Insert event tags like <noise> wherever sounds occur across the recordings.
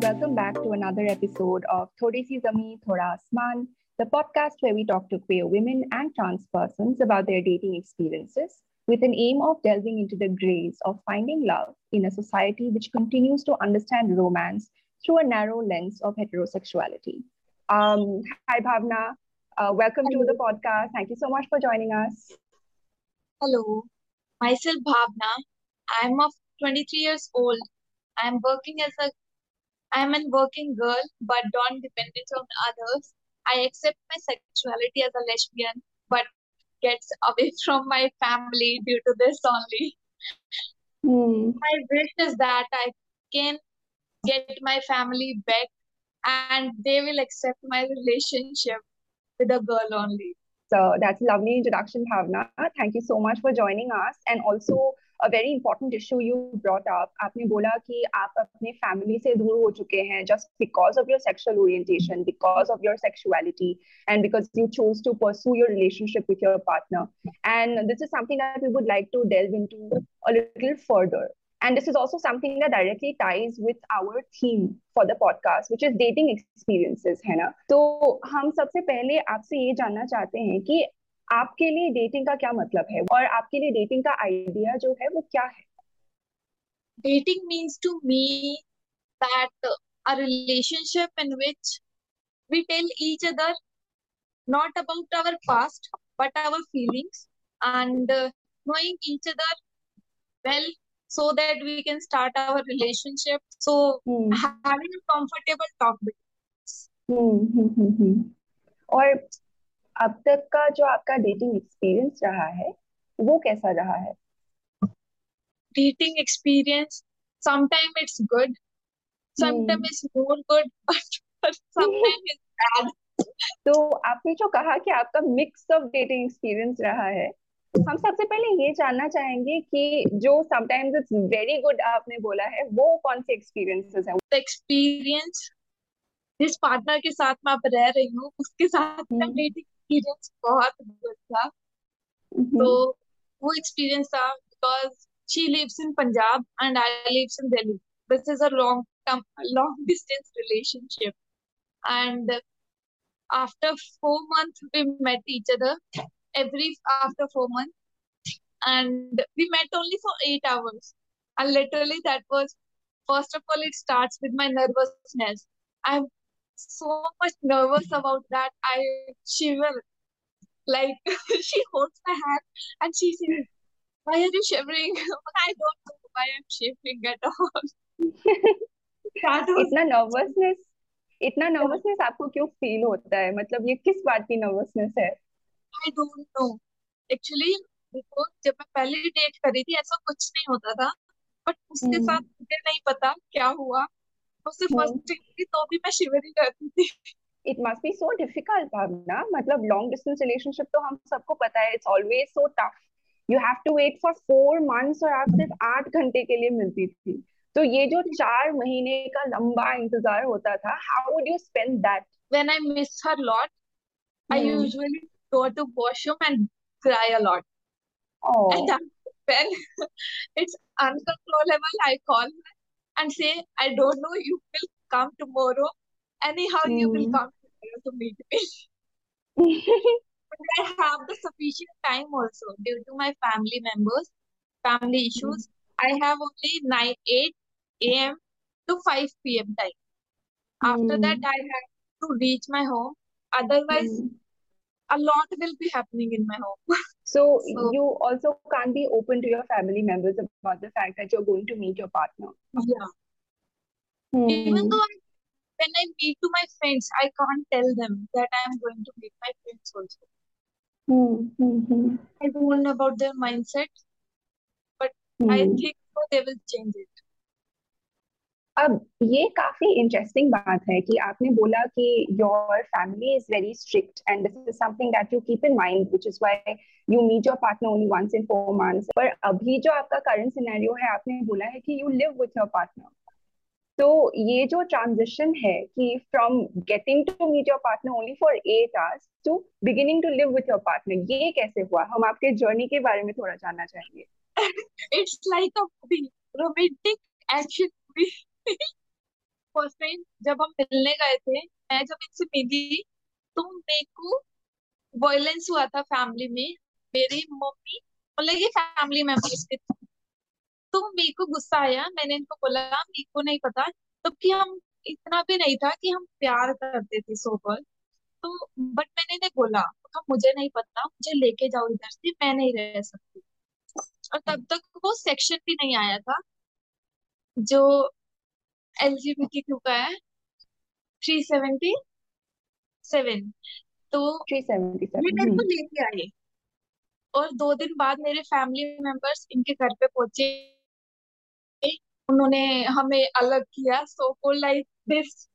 Welcome back to another episode of Thodi Si Zami Thoda Asman, the podcast where we talk to queer women and trans persons about their dating experiences with an aim of delving into the grays of finding love in a society which continues to understand romance through a narrow lens of heterosexuality. Um, hi, Bhavna. Uh, welcome Hello. to the podcast. Thank you so much for joining us. Hello, myself Bhavna. I'm of 23 years old. I'm working as a I'm a working girl, but don't dependent on others. I accept my sexuality as a lesbian, but gets away <laughs> from my family due to this only. Hmm. My wish is that I can get my family back and they will accept my relationship with a girl only. So that's a lovely introduction, Bhavna. Thank you so much for joining us. And also, a very important issue you brought up. आपने बोला कि आप अपने family से दूर हो चुके हैं just because of your sexual orientation, because of your sexuality, and because you chose to pursue your relationship with your partner. And this is something that we would like to delve into a little further. And this is also something that directly ties with our theme for the podcast, which is dating experiences, है ना? तो हम सबसे पहले आपसे ये जानना चाहते हैं कि आपके लिए डेटिंग का क्या मतलब है? और आपके लिए डेटिंग का आइडिया जो है वो क्या है? Dating means to me that a relationship in which we tell each other not about our past but our feelings and knowing each other well so that we can start our relationship so having a comfortable talk between hmm hmm hmm और अब तक का जो आपका dating experience रहा है वो कैसा रहा है? Dating experience sometime it's good sometime it's more good but sometime it's bad तो आपने जो कहा कि आपका मिक्स ऑफ़ डेटिंग एक्सपीरियंस रहा है हम सबसे पहले ये जानना चाहेंगे कि जो समटाइम्स इट्स वेरी गुड आपने बोला है वो कौन से एक्सपीरियंसेस हैं? एक्सपीरियंस जिस पार्टनर के साथ मैं आप रह रही हूँ उसके साथ डेटिंग एक्सपीरियंस बहुत गुड था तो वो एक्सपीरियंस था because she lives in Punjab and I lives in Delhi this is a long term long distance relationship and after four months we met each other every after four months and we met only for eight hours and literally that was first of all it starts with my nervousness i'm so much nervous about that. I shiver. Like she holds my hand and she says, Why are you shivering? I don't know why I'm shivering at all. इतना nervousness इतना nervousness आपको क्यों feel होता है मतलब ये किस बात की नर्वसनेस है आई डोंट नो एक्चुअली देखो जब मैं पहले डेट करी थी ऐसा कुछ नहीं होता था बट उसके साथ मुझे नहीं पता क्या हुआ उससे फ़र्स्ट थी तो भी मैं शिवरिंग करती थी। It must be so difficult Bhavna मतलब लॉन्ग डिस्टेंस रिलेशनशिप तो हम सबको पता है it's always so tough you have to wait for four months और आप सिर्फ़ आठ घंटे के लिए मिलती थी। तो ये जो चार महीने का लंबा इंतज़ार होता था how would you spend that when I miss her lot I usually go to washroom and cry a lot oh. And when <laughs> it's uncontrollable i call her. And say, I don't know, you will come tomorrow. Anyhow, mm. you will hmm. come tomorrow to meet me. <laughs> I have the sufficient time also due to my family members, family issues. Mm. I have only 9, 8 a.m. to 5 p.m. time. After mm. that, I have to reach my home. Otherwise, hmm a lot will be happening in my home. <laughs> so, so, you also can't be open to your family members about the fact that you're going to meet your partner. Yeah. Hmm. Even though I, when I meet to my friends, I can't tell them that I am going to meet my friends also. Hmm. I don't know about their mindset, but I hmm. think they will change it. अब ये काफ़ी interesting बात है कि आपने बोला कि your family is very strict and this is something that you keep in mind which is why you meet your partner only once in four months पर अभी जो आपका करंट सिनेरियो है, आपने बोला है कि you live with your partner तो ये जो ट्रांजिशन है कि from getting to meet your partner only for eight hours to beginning to live with your partner ये कैसे हुआ? हम आपके जर्नी के बारे में थोड़ा जानना चाहेंगे। It's like a romantic action first time जब हम मिलने गए थे, मैं जब इनसे मिली तो मेरे को वायलेंस हुआ था फैमिली में। मेरी मम्मी मतलब ये फैमिली मेंबर्स के तो मेरे को गुस्सा आया। मैंने इनको बोला, मेरे को नहीं पता। तब कि हम इतना भी नहीं था कि हम प्यार करते थे सो कॉल तो बट मैंने नहीं बोला तो मुझे नहीं पता, मुझे लेके जाओ इधर से, मैं नहीं रह सकती। और तब तक वो सेक्शन भी नहीं आया था, जो एल जी एलजीबीटी क्यू का है? थ्री सेवेंटी सेवन तो थ्री सेवेंटी सेवन लेके आई और दो दिन बाद मेरे फैमिली मेंबर्स इनके घर पे पहुँचे। उन्होंने हमें अलग किया। सो को like this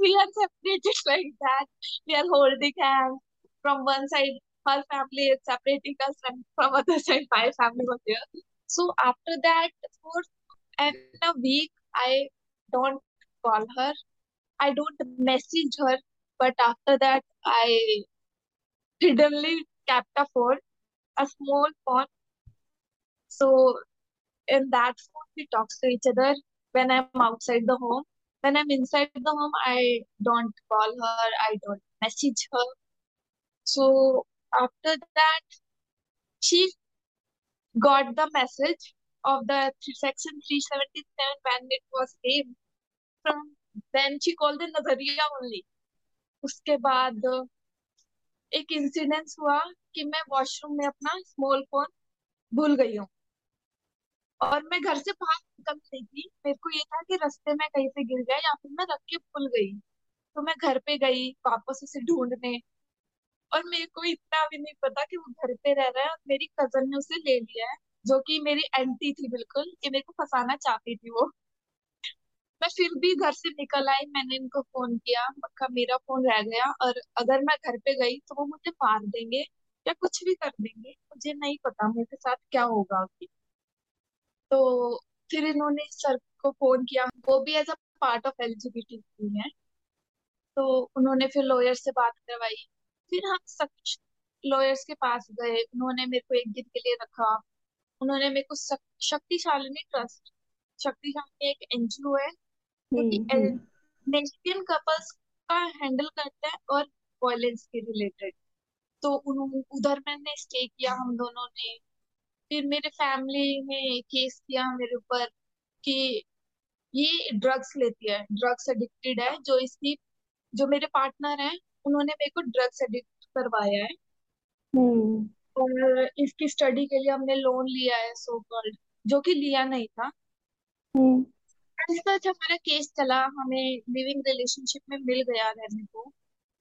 we are separated like that we are holding hand from one side her family is separating us from other side my family was there so after that for and a week i don't call her. I don't message her. But after that i hiddenly kept a phone a small phone. So in that phone we talk to each other. When i'm outside the home when i'm inside the home i don't call her. I don't message her. So after that she got the message of the section 377 when it was came from then she called the nazariya only. उसके बाद, एक incidence हुआ कि मैं washroom में अपना small phone भूल गई हूँ। और मैं घर से बाहर निकल रही थी। मेरे को ये था कि रास्ते में कहीं से गिर गया या फिर मैं रख के भूल गई। तो मैं घर पे गई वापस उसे ढूँढने। और मेरे को इतना भी नहीं पता कि वो घर पे रह रहा है और मेरी कज़न ने उसे ले लिया है। जो कि मेरी एंटी थी बिल्कुल, कि मेरे को फंसाना चाहती थी वो। मैं फिर भी घर से निकल आई, मैंने इनको फ़ोन किया, मक्का मेरा फ़ोन रह गया, और अगर मैं घर पे गई तो वो मुझे मार देंगे या कुछ भी कर देंगे, मुझे नहीं पता, मेरे साथ क्या होगा अभी तो फिर इन्होंने सर को फ़ोन किया, वो भी as a part of LGBT है तो उन्होंने फिर लॉयर से बात करवाई। फिर हम सब लॉयर्स के पास गए, उन्होंने मेरे को एक दिन के लिए रखा उन्होंने मेरे को शक्तिशालिनी ट्रस्ट शक्तिशालिनी एक एनजीओ है। जो लेस्बियन कपल्स का हैंडल करता है और वायलेंस के रिलेटेड तो उन्होंने उधर मैंने स्टे किया हम दोनों ने। फिर मेरे फैमिली ने केस किया मेरे ऊपर कि ये ड्रग्स लेती है ड्रग्स एडिक्टेड है जो इसकी जो मेरे पार्टनर है उन्होंने मेरे को ड्रग्स एडिक्ट करवाया है। और इसकी स्टडी के लिए हमने लोन लिया है सो कॉल्ड जो कि लिया नहीं था। सच हमारा केस चला हमें लिविंग रिलेशनशिप में मिल गया रहने को।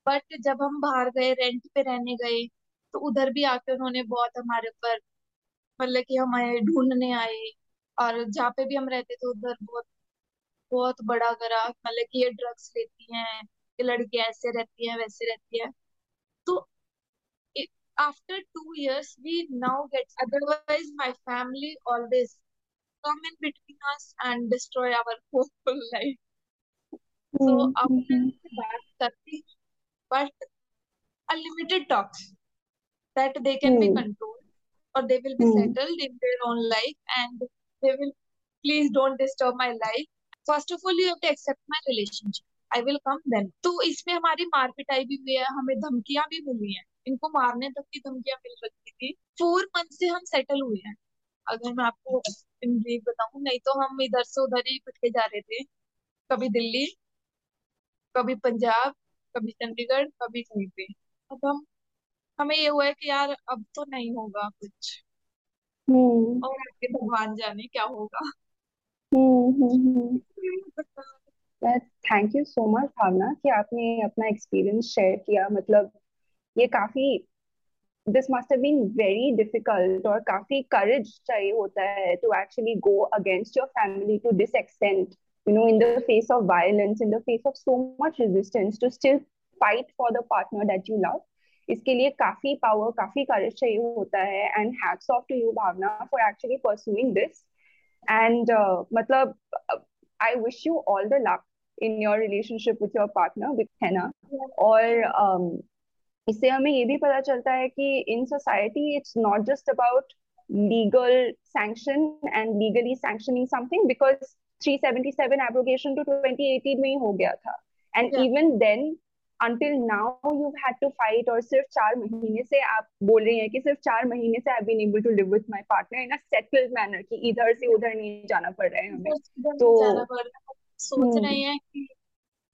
बट जब हम बाहर गए रेंट पे रहने गए तो उधर भी आके उन्होंने बहुत हमारे ऊपर मतलब कि हमें ढूँढने आए। और जहाँ पे भी हम रहते थे उधर बहुत बहुत बड़ा करा मतलब कि ये ड्रग्स लेती हैं ये लड़की ऐसे रहती है वैसे रहती है। तो after two years we now get otherwise my family always come in between us and destroy our <laughs> whole life so अब मैं बात करती but a limited talks that they can be controlled or they will be Hmm. settled in their own life and they will please don't disturb my life first of all you have to accept my relationship I will come then तो इसमें हमारी मार पिटाई भी हुई है हमें धमकियां भी मिली हैं इनको मारने तक की धमकियाँ मिल रही थी। फोर मंथ से हम सेटल हुए हैं। अगर मैं आपको इन ब्रीफ बताऊँ नहीं तो हम इधर से उधर ही भटके जा रहे थे। कभी दिल्ली कभी पंजाब कभी चंडीगढ़ कभी कहीं पे। अब हम हमें ये हुआ है कि यार अब तो नहीं होगा कुछ। हम्म। और आगे भगवान जाने क्या होगा। हम्म हम्म thank you so much Bhavna कि आपने अपना एक्सपीरियंस शेयर किया। मतलब ये काफ़ी this must have been very difficult और काफ़ी करेज चाहिए होता है to actually go against your family to this extent you know in the face of violence in the face of so much resistance to still fight for the partner that you love. इसके लिए काफ़ी power काफ़ी courage चाहिए होता है and hats off to you Bhavna for actually pursuing this and मतलब I wish you all the luck in your relationship with your partner है ना और um, इससे हमें ये भी पता चलता है कि in society it's not just about legal sanction and legally sanctioning something because 377 abrogation to 2018 में ही हो गया था। And even then until now you had to fight और सिर्फ़ चार महीने से आप बोल रही है कि सिर्फ़ चार महीने से I been to live with partner in a manner कि इधर से उधर नहीं जाना पड़ रहा है हमें। तो सोच हम्म। रहे हैं कि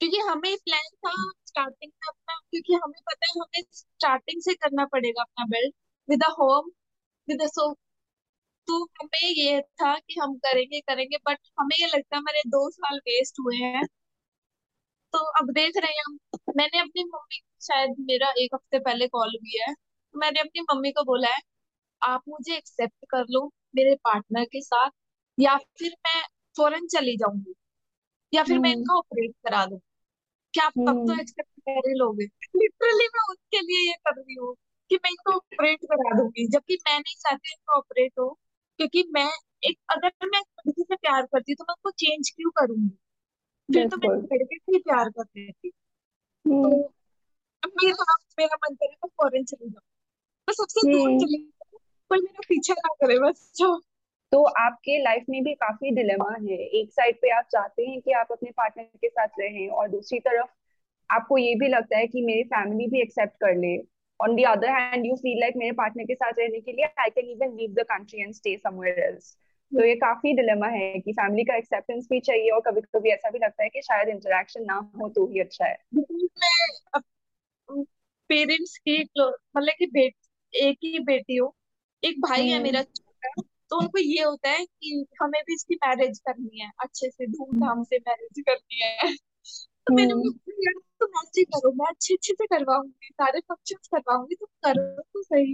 क्योंकि हमें प्लान था स्टार्टिंग में अपना क्योंकि हमें पता है हमें स्टार्टिंग से करना पड़ेगा अपना build with a home with a so तो हमें ये था कि हम करेंगे करेंगे बट हमें ये लगता है हमारे दो साल वेस्ट हुए हैं। तो अब देख रहे हैं हम। मैंने अपनी मम्मी शायद मेरा एक हफ़्ते पहले कॉल भी है मैंने अपनी मम्मी को बोला है आप मुझे एक्सेप्ट कर लो मेरे पार्टनर के साथ या फिर मैं फ़ौरन चली जाऊँगी या फिर मैं इनका ऑपरेट करा दूँ क्या आप तब तो एक्सेप्ट कर ही लोगे। लिटरली मैं उसके लिए ये कर रही हूँ कि मैं इनको ऑपरेट करा दूँगी। जबकि मैं नहीं चाहती इनको ऑपरेट हो क्योंकि मैं एक अगर मैं लड़की से प्यार करती हूँ तो मैं उसको चेंज क्यों करूँगी? फिर तो मैं लड़के से ही प्यार कर रही तो मेरा मेरा मन करे तो फॉरन चली जाऊँ मैं सबसे दूर चली कोई मेरा पीछा ना करे बस जो तो आपके लाइफ में भी काफ़ी डिलेमा है। एक साइड पे आप चाहते हैं कि आप अपने पार्टनर के साथ रहें और दूसरी तरफ़ आपको ये भी लगता है कि मेरी फैमिली भी एक्सेप्ट कर ले। On the other hand you feel like मेरे पार्टनर के साथ रहने के लिए I can even leave the country and stay somewhere else तो ये काफ़ी डिलेमा है कि फैमिली का एक्सेप्टेंस भी चाहिए और कभी कभी ऐसा भी लगता है कि शायद इंटरेक्शन ना हो तो ही अच्छा है। पेरेंट्स की मतलब कि बेट एक ही बेटी हूँ। एक भाई है मेरा छोटा। तो उनको ये होता है कि हमें भी इसकी मैरिज करनी है अच्छे से धूमधाम से मैरिज करनी है। तो मैंने हम्म। तुम ऐसे करो मैं अच्छे अच्छे से करवाऊँगी सारे फ़ंक्शन करवाऊँगी तुम करो तो सही।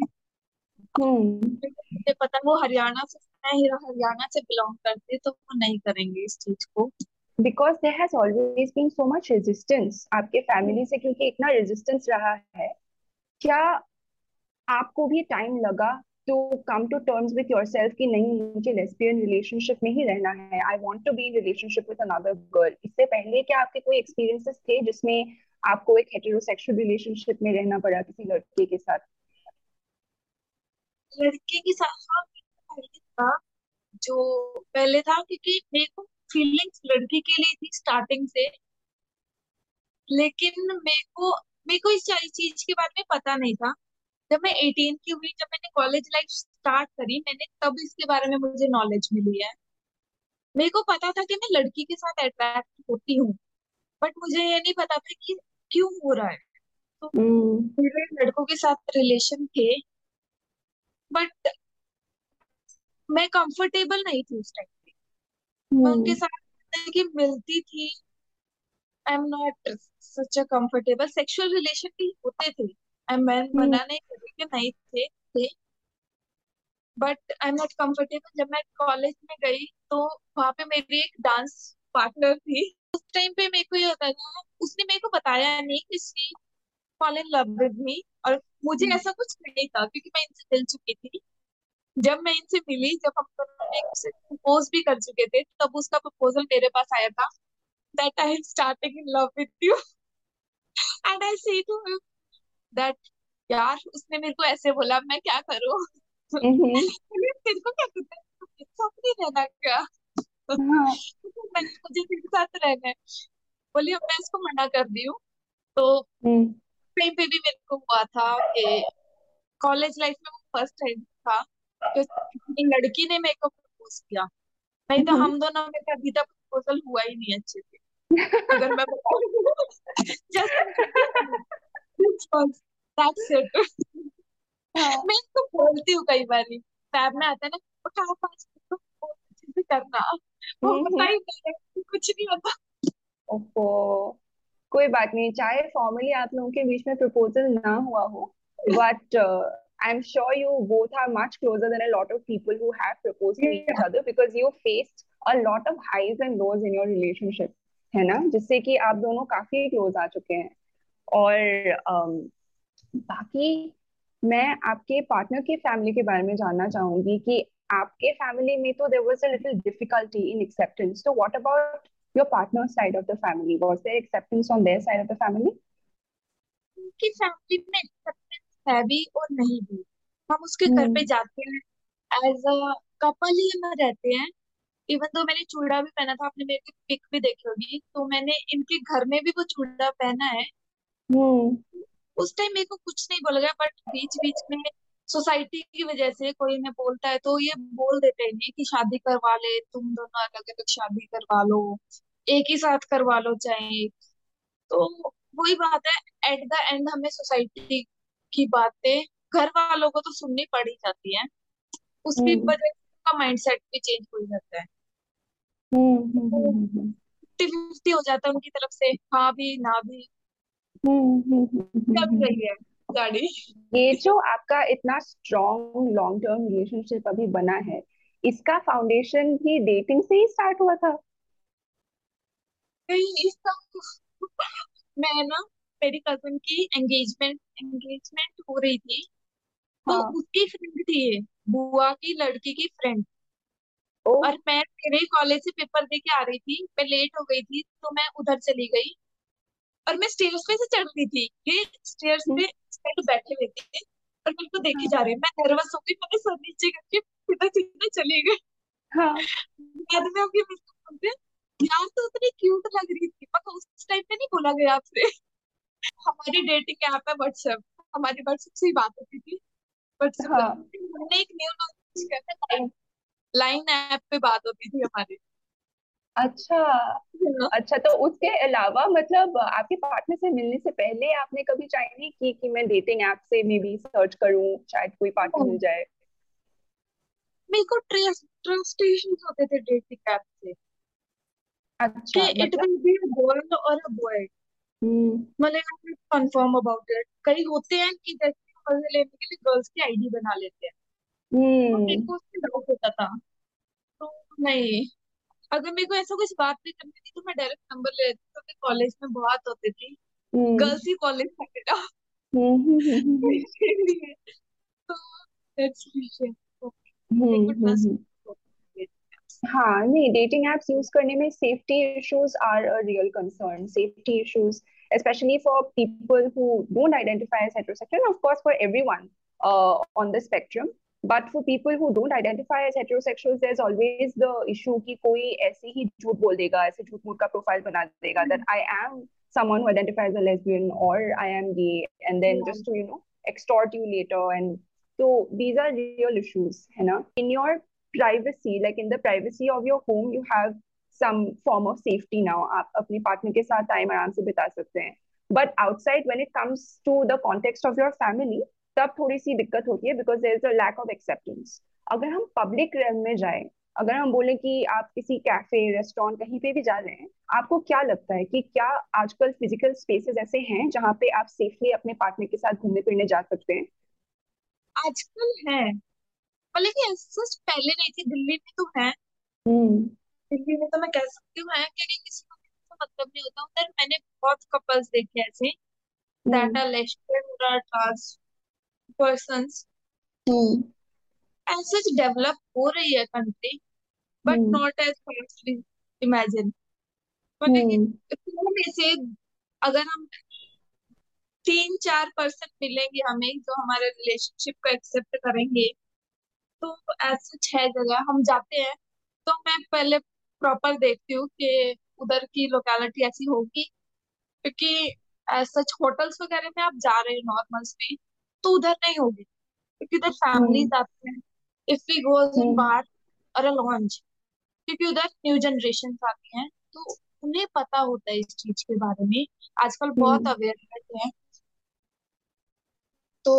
हम्म। मुझे पता वो हरियाणा से मैं हरियाणा से बिलोंग करती तो वो नहीं करेंगे इस चीज़ को। Because there has always been so much resistance आपके फैमिली से क्योंकि इतना रेजिस्टेंस रहा है क्या आपको भी टाइम लगा to come to terms with yourself कि नहीं, मुझे लेस्बियन रिलेशनशिप में ही रहना है। I want to be in relationship with another girl इससे पहले क्या आपके कोई एक्सपीरियंसेस थे जिसमें आपको एक हेटेरोसेक्सुअल रिलेशनशिप में रहना पड़ा किसी लड़के के साथ? लड़के के साथ हाँ पहले था, जो पहले था क्योंकि मेरे को फीलिंग्स लड़की के लिए थी स्टार्टिंग से। लेकिन मेरे को मेरे को इस चीज़ के बारे में पता नहीं था। जब मैं एटीन की हुई जब मैंने कॉलेज लाइफ स्टार्ट करी मैंने तब इसके बारे में मुझे नॉलेज मिली है। मेरे को पता था कि मैं लड़की के साथ अट्रैक्ट होती हूँ बट मुझे ये नहीं पता था कि क्यों हो रहा है। तो हम्म। मेरे लड़कों के साथ रिलेशन थे बट मैं कंफर्टेबल नहीं थी उस टाइम पे। मैं उनके हम्म। साथ कि मिलती थी I am not such a comfortable sexual relation भी होते थे। मैं हम्म। मना नहीं कर रही नहीं थे थे but I am not comfortable जब मैं कॉलेज में गई तो वहाँ पे मेरी एक डांस पार्टनर थी। उस टाइम पे मेरे को ये होता था उसने मेरे को बताया नहीं कि she fall in love with me और मुझे हम्म। ऐसा कुछ नहीं था क्योंकि मैं इनसे मिल चुकी थी। जब मैं इनसे मिली जब हम दोनों ने प्रपोज भी कर चुके थे तब उसका प्रपोजल मेरे पास आया था that I am starting in love with you and I see to him that यार उसने मेरे को ऐसे बोला मैं क्या करूँ? तेरे को क्या पता है साथ नहीं रहना क्या? हाँ। मुझे तेरे साथ रहना है। बोली अब मैं इसको मना कर दी हूँ। तो हम्म। कहीं पे भी मेरे को हुआ था कि कॉलेज लाइफ में वो फ़र्स्ट टाइम था कि लड़की ने मेरे को प्रपोज किया। नहीं तो हम दोनों में कभी तक प्रपोजल हुआ ही नहीं अच्छे से। अगर मैं <laughs> जस्ट <laughs> हाँ। <laughs> मैं तो बोलती हूँ कई बार फैब में आता है ना चार पाँच तो बहुत करना कुछ नहीं होता। ओहो कोई बात नहीं चाहे फॉर्मली आप लोगों के बीच में प्रपोजल ना हुआ हो but I am sure you both are much closer than a lot of people who have proposed to each other because you faced a lot of highs and lows in your relationship है ना? जिससे कि आप दोनों काफ़ी close आ चुके हैं। और um, बाकी मैं आपके पार्टनर की फैमिली के बारे में जानना चाहूँगी कि आपके फैमिली में तो there was a little difficulty in acceptance तो what about your partner side of the family was there acceptance on their side of the family उनकी फैमिली में एक्सेप्टेंस है भी और नहीं भी। हम उसके घर पे हम्म। जाते हैं एज अ कपल ही हम रहते हैं। इवन तो मैंने चूड़ा भी पहना था आपने मेरे पिक भी देखी होगी तो मैंने इनके घर में भी वो चूड़ा पहना है। हम्म। उस टाइम मेरे को कुछ नहीं बोला गया बट बीच बीच में सोसाइटी की वजह से कोई इन्हें बोलता है तो ये बोल देते हैं कि शादी करवा ले तुम दोनों अलग अलग शादी करवा लो एक ही साथ करवा लो चाहे। तो वही बात है एट द एंड हमें सोसाइटी की बातें घर वालों को तो सुननी पड़ ही जाती है। उसकी हम्म। वजह से उसका माइंडसेट भी चेंज हो जाता है। हम्म हम्म हम्म हम्म फिफ्टी फिफ्टी हो जाता है उनकी तरफ़ से हाँ भी ना भी। चल रही है गाड़ी? ये जो आपका इतना स्ट्रॉन्ग लॉन्ग टर्म रिलेशनशिप अभी बना है इसका फाउंडेशन भी डेटिंग से ही स्टार्ट हुआ था? नहीं इसका <laughs> मैं ना मेरी कज़न की एंगेजमेंट एंगेजमेंट हो रही थी। तो हाँ। उसकी फ्रेंड थी ये बुआ की लड़की की फ्रेंड ओ और मैं मेरे कॉलेज से पेपर दे के आ रही थी मैं लेट हो गई थी तो मैं उधर चली गई। और मैं स्टेयर्स पे से चढ़ रही थी। ये स्टेयर्स हम्म, पे साइड बैठे हुए थे और मेरे को देखे जा रहे मैं नर्वस हो गई मैंने सर नीचे करके सीधा सीधा चली गई हाँ। बाद में अभी मेरे को बोलते यार तो उतनी क्यूट लग रही थी। मगर उस टाइम पे नहीं बोला गया आपसे? हमारी डेटिंग ऐप है व्हाट्सएप हमारी व्हाट्सएप से ही बात होती थी। व्हाट्सएप हाँ। हमने एक न्यू लॉन्च किया था। लाइन लाइन ऐप पे बात होती थी हमारी। अच्छा। हाँ, अच्छा तो उसके अलावा मतलब आपके पार्टनर से मिलने से पहले आपने कभी ट्राई नहीं की कि मैं डेटिंग ऐप से मे बी सर्च करूँ शायद कोई पार्टनर मिल जाए? मेरे को ट्रस्ट ट्रस्ट इश्यूज़ होते थे डेटिंग ऐप से। कि अच्छा इट मतलब विल बी अ गर्ल और अ बॉय हम्म। मतलब कंफर्म अबाउट इट कई होते हैं कि जैसे मज़े लेने के लिए गर्ल्स की आईडी बना लेते हैं। तो मेरे हम्म। को उससे डाउट होता था। तो नहीं। अगर मेरे को ऐसा कुछ बात भी करनी थी तो मैं डायरेक्ट नंबर ले लेती क्योंकि कॉलेज में बहुत होती थी। हम्म। गर्ल्स ही कॉलेज था इसीलिए। तो दैट्स रीजन हम्म मेरे हम्म हम्म। हाँ नहीं डेटिंग एप्स यूज़ करने में safety issues are a real concern safety issues especially for people who don't identify as heterosexual and of course for everyone uh, on the spectrum. but for people who don't identify as heterosexuals there's always the issue कि कोई ऐसे ही झूठ बोल देगा ऐसे झूठ मूठ का प्रोफाइल बना देगा that I am someone who identifies as a lesbian or I am gay and then just to you know extort you later and so these are real issues है ना in your privacy like in the privacy of your home you have some form of safety now आप अपने partner के साथ time आराम से बिता सकते हैं but outside when it comes to the context of your family तब थोड़ी सी दिक्कत होती है because there is a lack of acceptance अगर हम पब्लिक रेल में जाए अगर हम बोले कि आप किसी कैफ़े रेस्टोरेंट कहीं पे भी जा रहे हैं आपको क्या लगता है कि क्या आजकल फ़िज़िकल स्पेसेस ऐसे हैं जहाँ पे आप सेफली अपने पार्टनर के साथ घूमने फिरने जा सकते हैं? आजकल है। और लेकिन पहले नहीं थी दिल्ली में तो है। हम्म। दिल्ली में तो मैं कह सकती हूँ है क्योंकि किसी को किसी से मतलब नहीं होता उधर मैंने बहुत कपल्स देखे ऐसे दैट आर लेस्बियन और ट्रांस पर्सन्स हम्म ऐसे डेवलप हो रही है country but not as fast imagine में से अगर हम तीन चार पर्सन मिलेंगे हमें जो हमारे रिलेशनशिप को एक्सेप्ट करेंगे तो ऐसे छह जगह हम जाते हैं तो मैं पहले प्रॉपर देखती हूँ कि उधर की लोकेलिटी ऐसी होगी क्योंकि सच होटल्स वगैरह में आप जा रहे हैं नॉर्मल्स में तो उधर नहीं होगी क्योंकि उधर फैमिलीज़ हम्म आते हैं। If we goes in bar और अ लॉन्च क्योंकि उधर न्यू जनरेशन आती हैं तो उन्हें पता होता है इस चीज़ के बारे में। आजकल बहुत अवेयरनेस है तो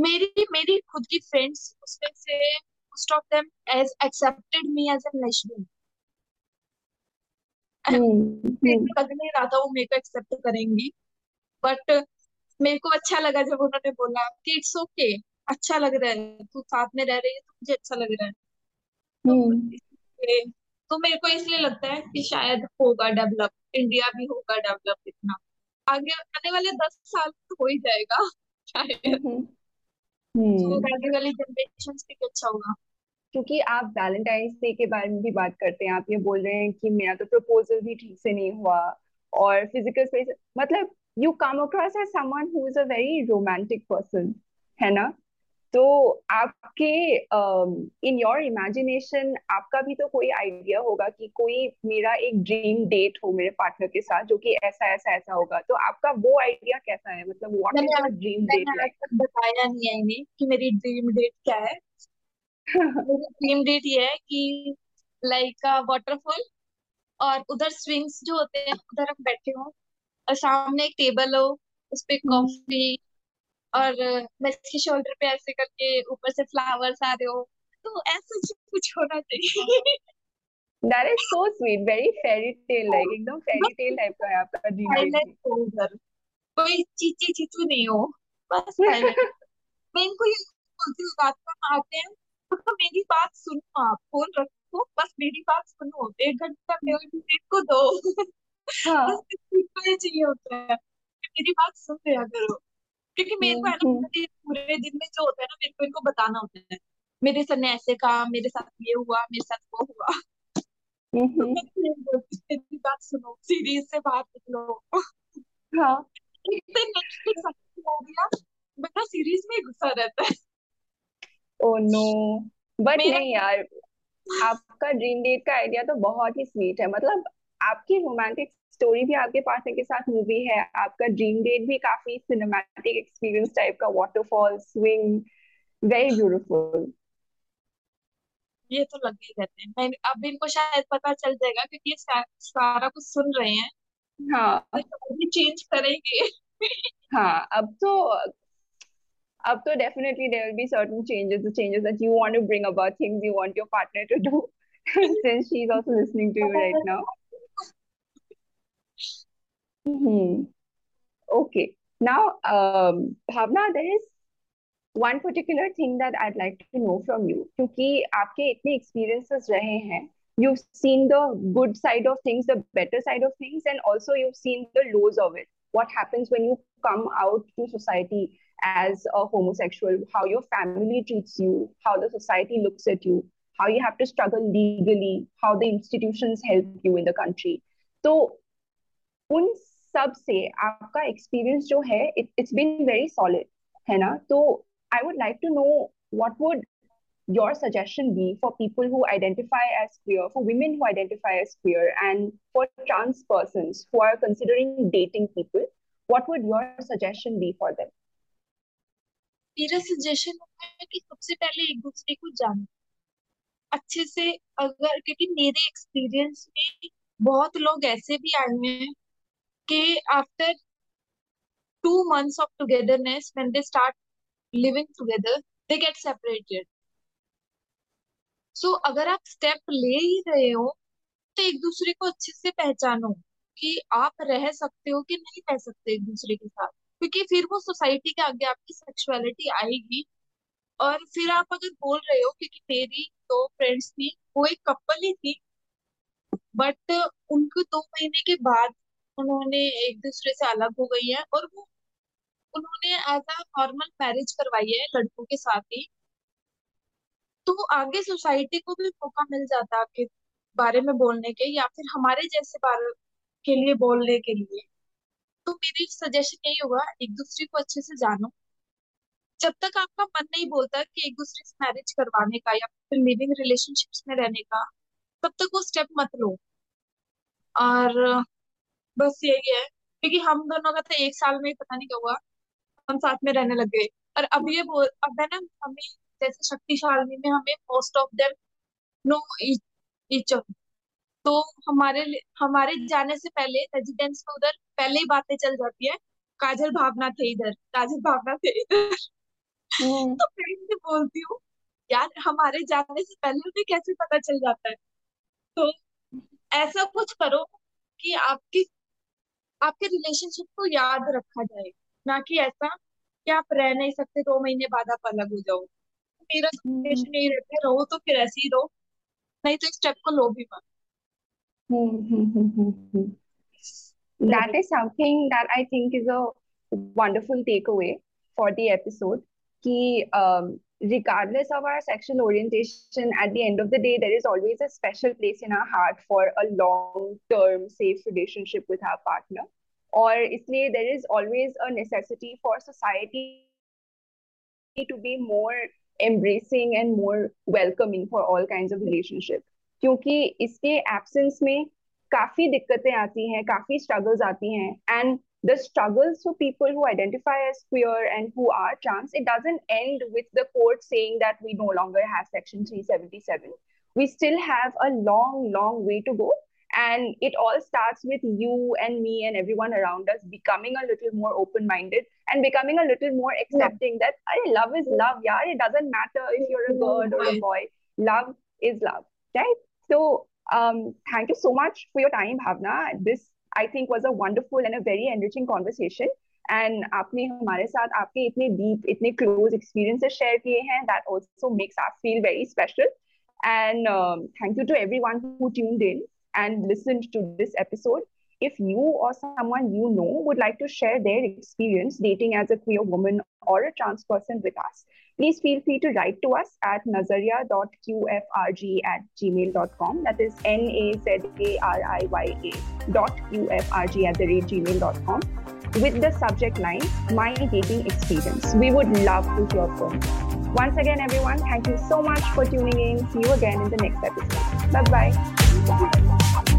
मेरी मेरी खुद की फ्रेंड्स उसमें से most of them as accepted me as an lesbian लग नहीं रहा था वो मेरे को एक्सेप्ट करेंगी बट मेरे को अच्छा लगा जब उन्होंने बोला कि इट्स ओके अच्छा लग रहा है तू साथ में रह रही है तो मुझे अच्छा लग रहा है। तो हम्म। तो मेरे को इसलिए लगता है कि शायद होगा डेवलप इंडिया भी होगा डेवलप इतना। आगे आने वाले दस साल तो हो ही जाएगा शायद। हम्म। तो हम्म। वाली जनरेशन के लिए अच्छा होगा। क्योंकि आप वैलेंटाइंस डे के बारे में भी बात करते हैं आप ये बोल रहे हैं कि मेरा तो प्रपोजल भी ठीक से नहीं हुआ और फ़िज़िकल स्पेस मतलब you come across as someone who is a very romantic person है ना? तो आपके इन योर इमेजिनेशन आपका भी तो कोई आइडिया होगा कि कोई मेरा एक ड्रीम डेट हो मेरे पार्टनर के साथ जो कि ऐसा ऐसा ऐसा होगा। तो आपका वो आइडिया कैसा है? मतलब what is your dream date like बताया नहीं है इन्हें कि मेरी ड्रीम डेट क्या है। <laughs> मेरी ड्रीम डेट ये है कि लाइक वाटरफॉल और उधर स्विंग्स जो होते हैं उधर हम बैठे हो और सामने एक टेबल हो उस पर कॉफ़ी और मैं इसके शोल्डर पे ऐसे करके ऊपर से फ्लावर्स आ रहे हो। तो ऐसा कुछ होना चाहिए। That is so sweet, very fairy tale like एकदम fairy tale type का है आपका उधर कोई चीची चीचू नहीं हो बस <laughs> मैं इनको ये बोलती हूँ रात को आते हैं तो मेरी बात सुनो आप फ़ोन रखो बस मेरी बात सुनो एक घंटा मेरे को दो। हाँ। बस चाहिए होता है। मेरी बात सुन लिया करो। क्योंकि मेरे को है ना हम्म। पूरे दिन में जो होता है ना मेरे को इनको बताना होता है। मेरे सर ने ऐसे कहा मेरे साथ ये हुआ मेरे साथ वो हुआ। तो मेरी बात सुनो सीरीज़ से बाहर निकलो। हाँ। नेटफ्लिक्स हो गया। बंदा सीरीज़ में घुसा रहता है। ओ नो बट नहीं यार आपका ड्रीम डेट का आइडिया तो बहुत ही स्वीट है। मतलब आपकी रोमांटिक स्टोरी भी आपके पास के साथ मूवी है आपका ड्रीम डेट भी काफ़ी सिनेमैटिक एक्सपीरियंस टाइप का वाटरफॉल स्विंग वेरी ब्यूटीफुल ये तो लग ही रहते हैं। मैं अब इनको शायद पता चल जाएगा क्योंकि ये सारा कुछ सुन रहे हैं। हाँ। तो चेंज करेंगे। हाँ अब तो अब तो definitely there be certain changes changes that you want to bring about things you want your partner to do since she is also listening to you right now Mm-hmm. Okay. Now, um, Bhavna, there is one particular thing that I'd like to know from you. क्योंकि आपके इतने experiences रहे हैं, you've seen the good side of things, the better side of things, and also you've seen the lows of it. What happens when you come out to society as a homosexual, how your family treats you, how the society looks at you, how you have to struggle legally, how the institutions help you in the country. So, उन सबसे आपका experience जो है it's been very solid है ना तो I would like to know what would your suggestion be for people who identify as queer, for women who identify as queer, and for trans persons who are considering dating people? What would your suggestion be for them? मेरा suggestion है कि सबसे पहले एक दूसरे को जानो अच्छे से अगर क्योंकि मेरे एक्सपीरियंस में बहुत लोग ऐसे भी आए हैं कि after two months of togetherness, when they start living together, they get separated. सो अगर आप स्टेप ले ही रहे हो तो एक दूसरे को अच्छे से पहचानो कि आप रह सकते हो कि नहीं रह सकते एक दूसरे के साथ क्योंकि फिर वो सोसाइटी के आगे आपकी सेक्सुअलिटी आएगी और फिर आप अगर बोल रहे हो क्योंकि मेरी दो फ्रेंड्स थी वो एक कपल ही थी बट उनको दो महीने के बाद उन्होंने एक दूसरे से अलग हो गई है और वो उन्होंने एज अ मैरिज करवाई है लड़कों के साथ ही। तो आगे सोसाइटी को भी मौका मिल जाता है आपके बारे में बोलने के या फिर हमारे जैसे बारे के लिए बोलने के लिए। तो मेरी सजेशन यही होगा, एक दूसरे को अच्छे से जानो। जब तक आपका मन नहीं बोलता कि एक दूसरे से मैरिज करवाने का या फिर लिविंग रिलेशनशिप्स में रहने का, तब तक वो स्टेप मत लो। और बस यही है। क्योंकि हम दोनों का तो एक साल में ही पता नहीं क्या हुआ। हम साथ में रहने लग गए। और अब ये बोल अब है ना हमें जैसे शक्तिशाली में हमें most of them know each तो हमारे हमारे जाने से पहले रेजिडेंस में उधर पहले ही बातें चल जाती है। काजल भावना थे इधर काजल भावना थे इधर। हम्म। तो मैं बोलती हूँ यार हमारे जाने से पहले उन्हें कैसे पता चल जाता है? तो ऐसा कुछ करो कि आपकी आपके रिलेशनशिप को याद रखा जाए ना कि ऐसा कि आप रह नहीं सकते दो महीने बाद आप अलग हो जाओ मेरा रिलेशन हम्म। नहीं रहते रहो तो फिर ऐसे ही रहो नहीं तो इस स्टेप को लो भी मत That is something that I think is a wonderful takeaway for the episode. Ki, um, regardless of our sexual orientation, at the end of the day, there is always a special place in our heart for a long term, safe relationship with our partner. Or isliye, there is always a necessity for society to be more embracing and more welcoming for all kinds of relationship क्योंकि इसके absence में काफी दिक्कतें आती हैं काफी struggles आती हैं and the struggles for people who identify as queer and who are trans, it doesn't end with the court saying that we no longer have Section 377. We still have a long, long way to go. And it all starts with you and me and everyone around us becoming a little more open minded and becoming a little more accepting that hey, love is love. Yeah, it doesn't matter if you're a girl or a boy. Love is love. Right? So, um, thank you so much for your time, Bhavna. This I think was a wonderful and a very enriching conversation. And आपने हमारे साथ आपके इतने deep, इतने close experiences share किए हैं that also makes us feel very special. And um, thank you to everyone who tuned in and listened to this episode. If you or someone you know would like to share their experience dating as a queer woman or a trans person with us, please feel free to write to us at nazaria.qfrg at gmail.com. That is N A Z A R I Y A dot qfrg at the rate gmail.com with the subject line My Dating Experience. We would love to hear from you. Once again, everyone, thank you so much for tuning in. See you again in the next episode. Bye bye.